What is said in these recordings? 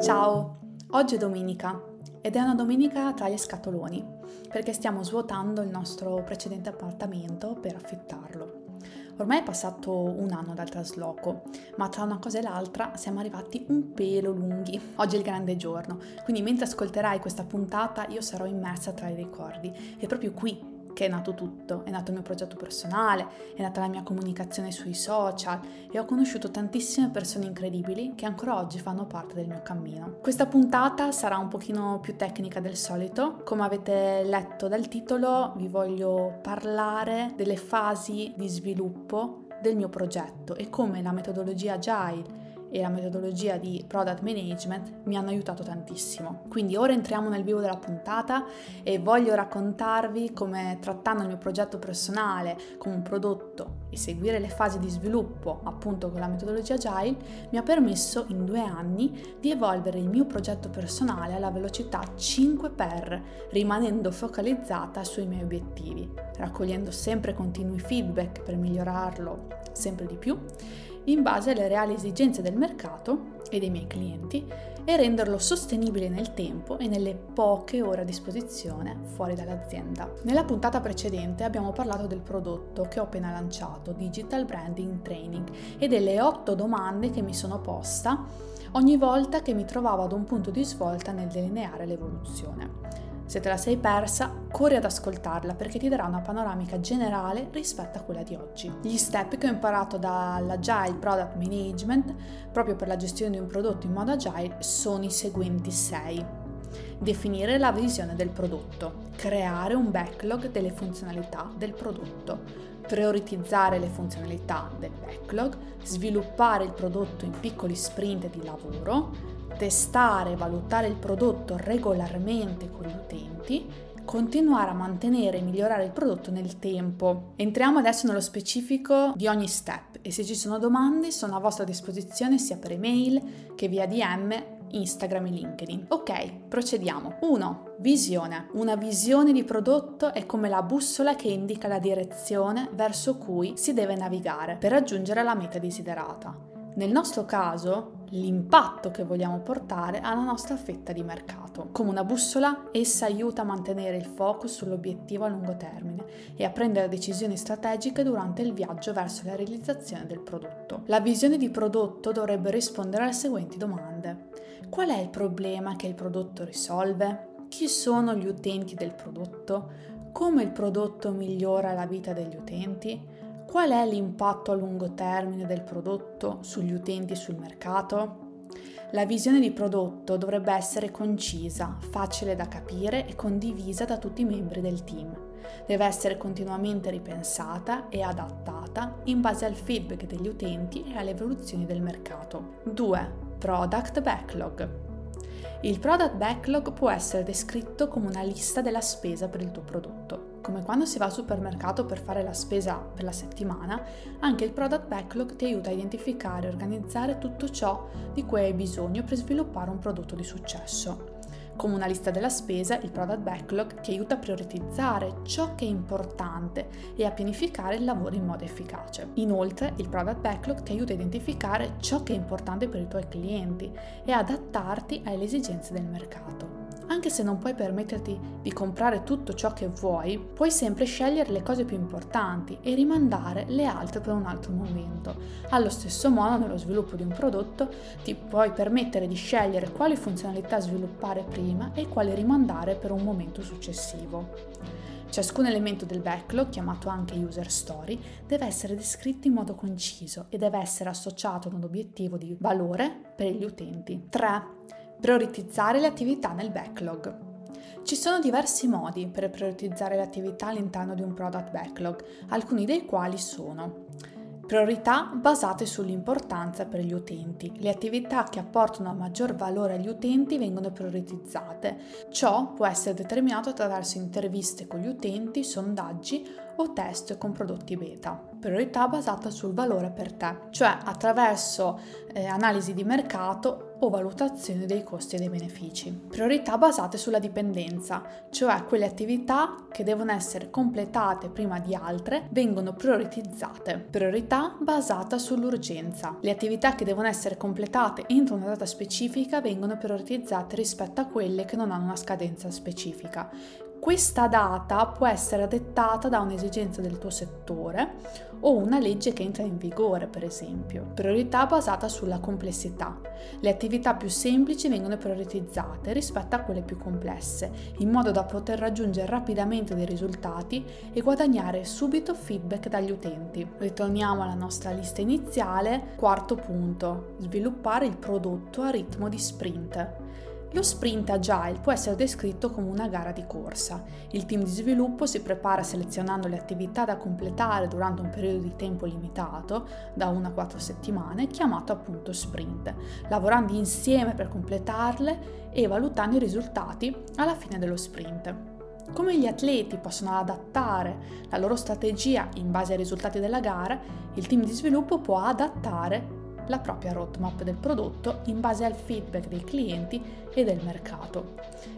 Ciao, oggi è domenica ed è una domenica tra gli scatoloni perché stiamo svuotando il nostro precedente appartamento per affittarlo. Ormai è passato un anno dal trasloco, ma tra una cosa e l'altra siamo arrivati un pelo lunghi. Oggi è il grande giorno, quindi mentre ascolterai questa puntata io sarò immersa tra i ricordi e proprio qui che è nato tutto, è nato il mio progetto personale, è nata la mia comunicazione sui social e ho conosciuto tantissime persone incredibili che ancora oggi fanno parte del mio cammino. Questa puntata sarà un pochino più tecnica del solito, come avete letto dal titolo vi voglio parlare delle fasi di sviluppo del mio progetto e come la metodologia Agile e la metodologia di product management mi hanno aiutato tantissimo. Quindi ora entriamo nel vivo della puntata e voglio raccontarvi come trattando il mio progetto personale come un prodotto e seguire le fasi di sviluppo appunto con la metodologia Agile mi ha permesso in due anni di evolvere il mio progetto personale alla velocità 5x, rimanendo focalizzata sui miei obiettivi, raccogliendo sempre continui feedback per migliorarlo sempre di più in base alle reali esigenze del mercato e dei miei clienti e renderlo sostenibile nel tempo e nelle poche ore a disposizione fuori dall'azienda. Nella puntata precedente abbiamo parlato del prodotto che ho appena lanciato, Digital Branding Training, e delle otto domande che mi sono posta ogni volta che mi trovavo ad un punto di svolta nel delineare l'evoluzione. Se te la sei persa, corri ad ascoltarla perché ti darà una panoramica generale rispetto a quella di oggi. Gli step che ho imparato dall'Agile Product Management, proprio per la gestione di un prodotto in modo agile, sono i seguenti 6. Definire la visione del prodotto, creare un backlog delle funzionalità del prodotto, prioritizzare le funzionalità del backlog, sviluppare il prodotto in piccoli sprint di lavoro, testare e valutare il prodotto regolarmente con gli utenti, continuare a mantenere e migliorare il prodotto nel tempo. Entriamo adesso nello specifico di ogni step e se ci sono domande sono a vostra disposizione sia per email che via DM Instagram e LinkedIn. Ok, procediamo. 1. Visione. Una visione di prodotto è come la bussola che indica la direzione verso cui si deve navigare per raggiungere la meta desiderata. Nel nostro caso, l'impatto che vogliamo portare alla nostra fetta di mercato. Come una bussola, essa aiuta a mantenere il focus sull'obiettivo a lungo termine e a prendere decisioni strategiche durante il viaggio verso la realizzazione del prodotto. La visione di prodotto dovrebbe rispondere alle seguenti domande. Qual è il problema che il prodotto risolve? Chi sono gli utenti del prodotto? Come il prodotto migliora la vita degli utenti? Qual è l'impatto a lungo termine del prodotto sugli utenti e sul mercato? La visione di prodotto dovrebbe essere concisa, facile da capire e condivisa da tutti i membri del team. Deve essere continuamente ripensata e adattata in base al feedback degli utenti e alle evoluzioni del mercato. 2. Product Backlog. Il product backlog può essere descritto come una lista della spesa per il tuo prodotto come quando si va al supermercato per fare la spesa per la settimana, anche il product backlog ti aiuta a identificare e organizzare tutto ciò di cui hai bisogno per sviluppare un prodotto di successo. Come una lista della spesa, il product backlog ti aiuta a prioritizzare ciò che è importante e a pianificare il lavoro in modo efficace. Inoltre, il product backlog ti aiuta a identificare ciò che è importante per i tuoi clienti e adattarti alle esigenze del mercato. Anche se non puoi permetterti di comprare tutto ciò che vuoi, puoi sempre scegliere le cose più importanti e rimandare le altre per un altro momento. Allo stesso modo, nello sviluppo di un prodotto, ti puoi permettere di scegliere quali funzionalità sviluppare prima e quali rimandare per un momento successivo. Ciascun elemento del backlog, chiamato anche user story, deve essere descritto in modo conciso e deve essere associato ad un obiettivo di valore per gli utenti. 3. Prioritizzare le attività nel backlog. Ci sono diversi modi per prioritizzare le attività all'interno di un product backlog, alcuni dei quali sono Priorità basate sull'importanza per gli utenti. Le attività che apportano maggior valore agli utenti vengono prioritizzate. Ciò può essere determinato attraverso interviste con gli utenti, sondaggi o test con prodotti beta. Priorità basata sul valore per te, cioè attraverso eh, analisi di mercato o valutazione dei costi e dei benefici. Priorità basate sulla dipendenza, cioè quelle attività che devono essere completate prima di altre vengono prioritizzate. Priorità basata sull'urgenza. Le attività che devono essere completate entro una data specifica vengono prioritizzate rispetto a quelle che non hanno una scadenza specifica. Questa data può essere dettata da un'esigenza del tuo settore o una legge che entra in vigore, per esempio. Priorità basata sulla complessità. Le attività più semplici vengono prioritizzate rispetto a quelle più complesse, in modo da poter raggiungere rapidamente dei risultati e guadagnare subito feedback dagli utenti. Ritorniamo alla nostra lista iniziale. Quarto punto, sviluppare il prodotto a ritmo di sprint. Lo sprint agile può essere descritto come una gara di corsa. Il team di sviluppo si prepara selezionando le attività da completare durante un periodo di tempo limitato, da 1 a 4 settimane, chiamato appunto sprint, lavorando insieme per completarle e valutando i risultati alla fine dello sprint. Come gli atleti possono adattare la loro strategia in base ai risultati della gara, il team di sviluppo può adattare la propria roadmap del prodotto in base al feedback dei clienti e del mercato.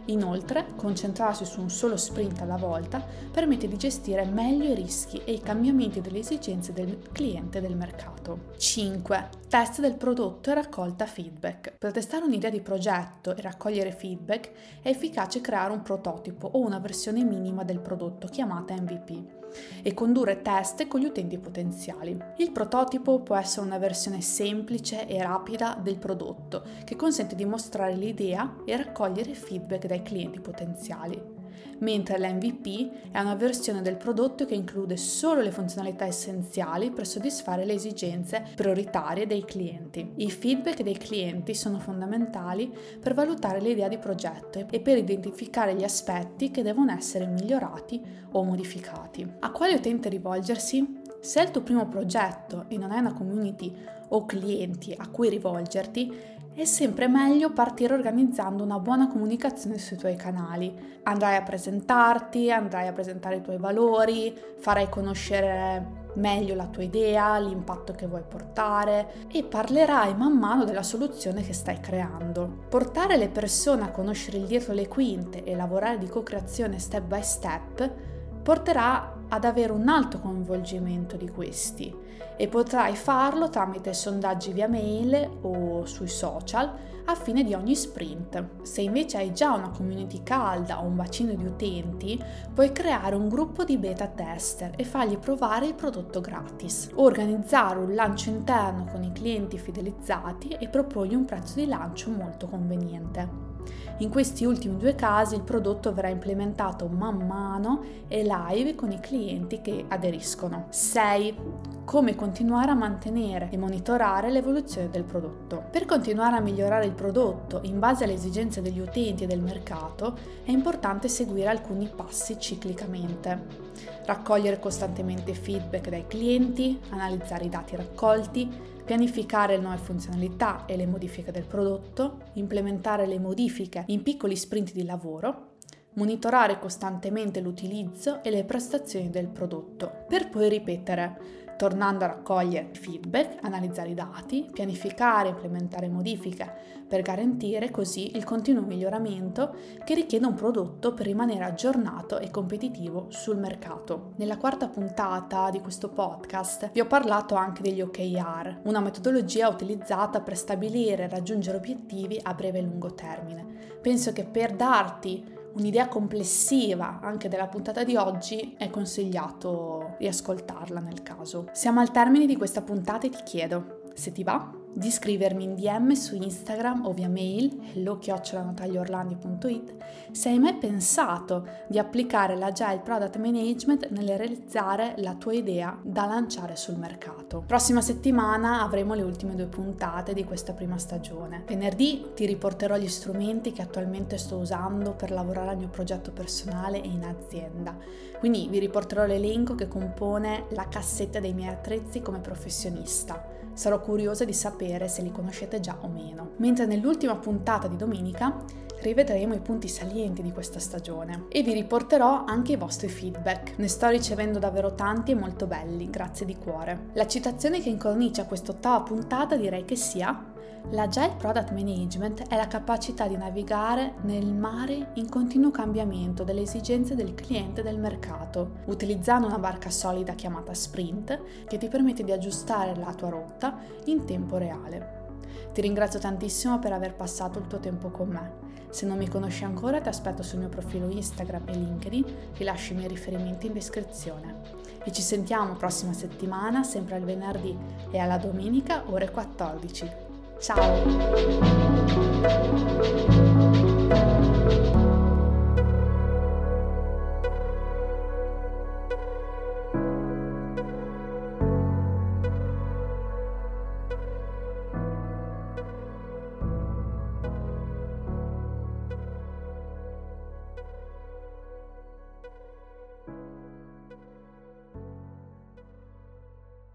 Inoltre, concentrarsi su un solo sprint alla volta permette di gestire meglio i rischi e i cambiamenti delle esigenze del cliente e del mercato. 5. Test del prodotto e raccolta feedback. Per testare un'idea di progetto e raccogliere feedback è efficace creare un prototipo o una versione minima del prodotto chiamata MVP e condurre test con gli utenti potenziali. Il prototipo può essere una versione semplice e rapida del prodotto che consente di mostrare l'idea e raccogliere feedback dai clienti potenziali mentre l'MVP è una versione del prodotto che include solo le funzionalità essenziali per soddisfare le esigenze prioritarie dei clienti. I feedback dei clienti sono fondamentali per valutare l'idea di progetto e per identificare gli aspetti che devono essere migliorati o modificati. A quale utente rivolgersi? Se è il tuo primo progetto e non hai una community o clienti a cui rivolgerti, è sempre meglio partire organizzando una buona comunicazione sui tuoi canali. Andrai a presentarti, andrai a presentare i tuoi valori, farai conoscere meglio la tua idea, l'impatto che vuoi portare e parlerai man mano della soluzione che stai creando. Portare le persone a conoscere il dietro le quinte e lavorare di co-creazione step by step porterà ad avere un alto coinvolgimento di questi e potrai farlo tramite sondaggi via mail o sui social a fine di ogni sprint. Se invece hai già una community calda o un bacino di utenti, puoi creare un gruppo di beta tester e fargli provare il prodotto gratis. Organizzare un lancio interno con i clienti fidelizzati e proporgli un prezzo di lancio molto conveniente. In questi ultimi due casi il prodotto verrà implementato man mano e live con i clienti che aderiscono. 6. Come continuare a mantenere e monitorare l'evoluzione del prodotto. Per continuare a migliorare il prodotto in base alle esigenze degli utenti e del mercato è importante seguire alcuni passi ciclicamente. Raccogliere costantemente feedback dai clienti, analizzare i dati raccolti, pianificare le nuove funzionalità e le modifiche del prodotto, implementare le modifiche in piccoli sprint di lavoro, monitorare costantemente l'utilizzo e le prestazioni del prodotto, per poi ripetere tornando a raccogliere feedback, analizzare i dati, pianificare e implementare modifiche per garantire così il continuo miglioramento che richiede un prodotto per rimanere aggiornato e competitivo sul mercato. Nella quarta puntata di questo podcast vi ho parlato anche degli OKR, una metodologia utilizzata per stabilire e raggiungere obiettivi a breve e lungo termine. Penso che per darti un'idea complessiva anche della puntata di oggi, è consigliato riascoltarla nel caso. Siamo al termine di questa puntata e ti chiedo, se ti va, di scrivermi in DM su Instagram o via mail hello-nataliaorlandi.it se hai mai pensato di applicare l'Agile Product Management nel realizzare la tua idea da lanciare sul mercato. Prossima settimana avremo le ultime due puntate di questa prima stagione. Venerdì ti riporterò gli strumenti che attualmente sto usando per lavorare al mio progetto personale e in azienda. Quindi vi riporterò l'elenco che compone la cassetta dei miei attrezzi come professionista. Sarò curiosa di sapere sapere se li conoscete già o meno. Mentre nell'ultima puntata di domenica rivedremo i punti salienti di questa stagione e vi riporterò anche i vostri feedback. Ne sto ricevendo davvero tanti e molto belli, grazie di cuore. La citazione che incornicia quest'ottava puntata direi che sia L'agile product management è la capacità di navigare nel mare in continuo cambiamento delle esigenze del cliente e del mercato, utilizzando una barca solida chiamata sprint che ti permette di aggiustare la tua rotta in tempo reale. Ti ringrazio tantissimo per aver passato il tuo tempo con me. Se non mi conosci ancora ti aspetto sul mio profilo Instagram e LinkedIn, ti lascio i miei riferimenti in descrizione. E ci sentiamo prossima settimana, sempre al venerdì e alla domenica ore 14. 下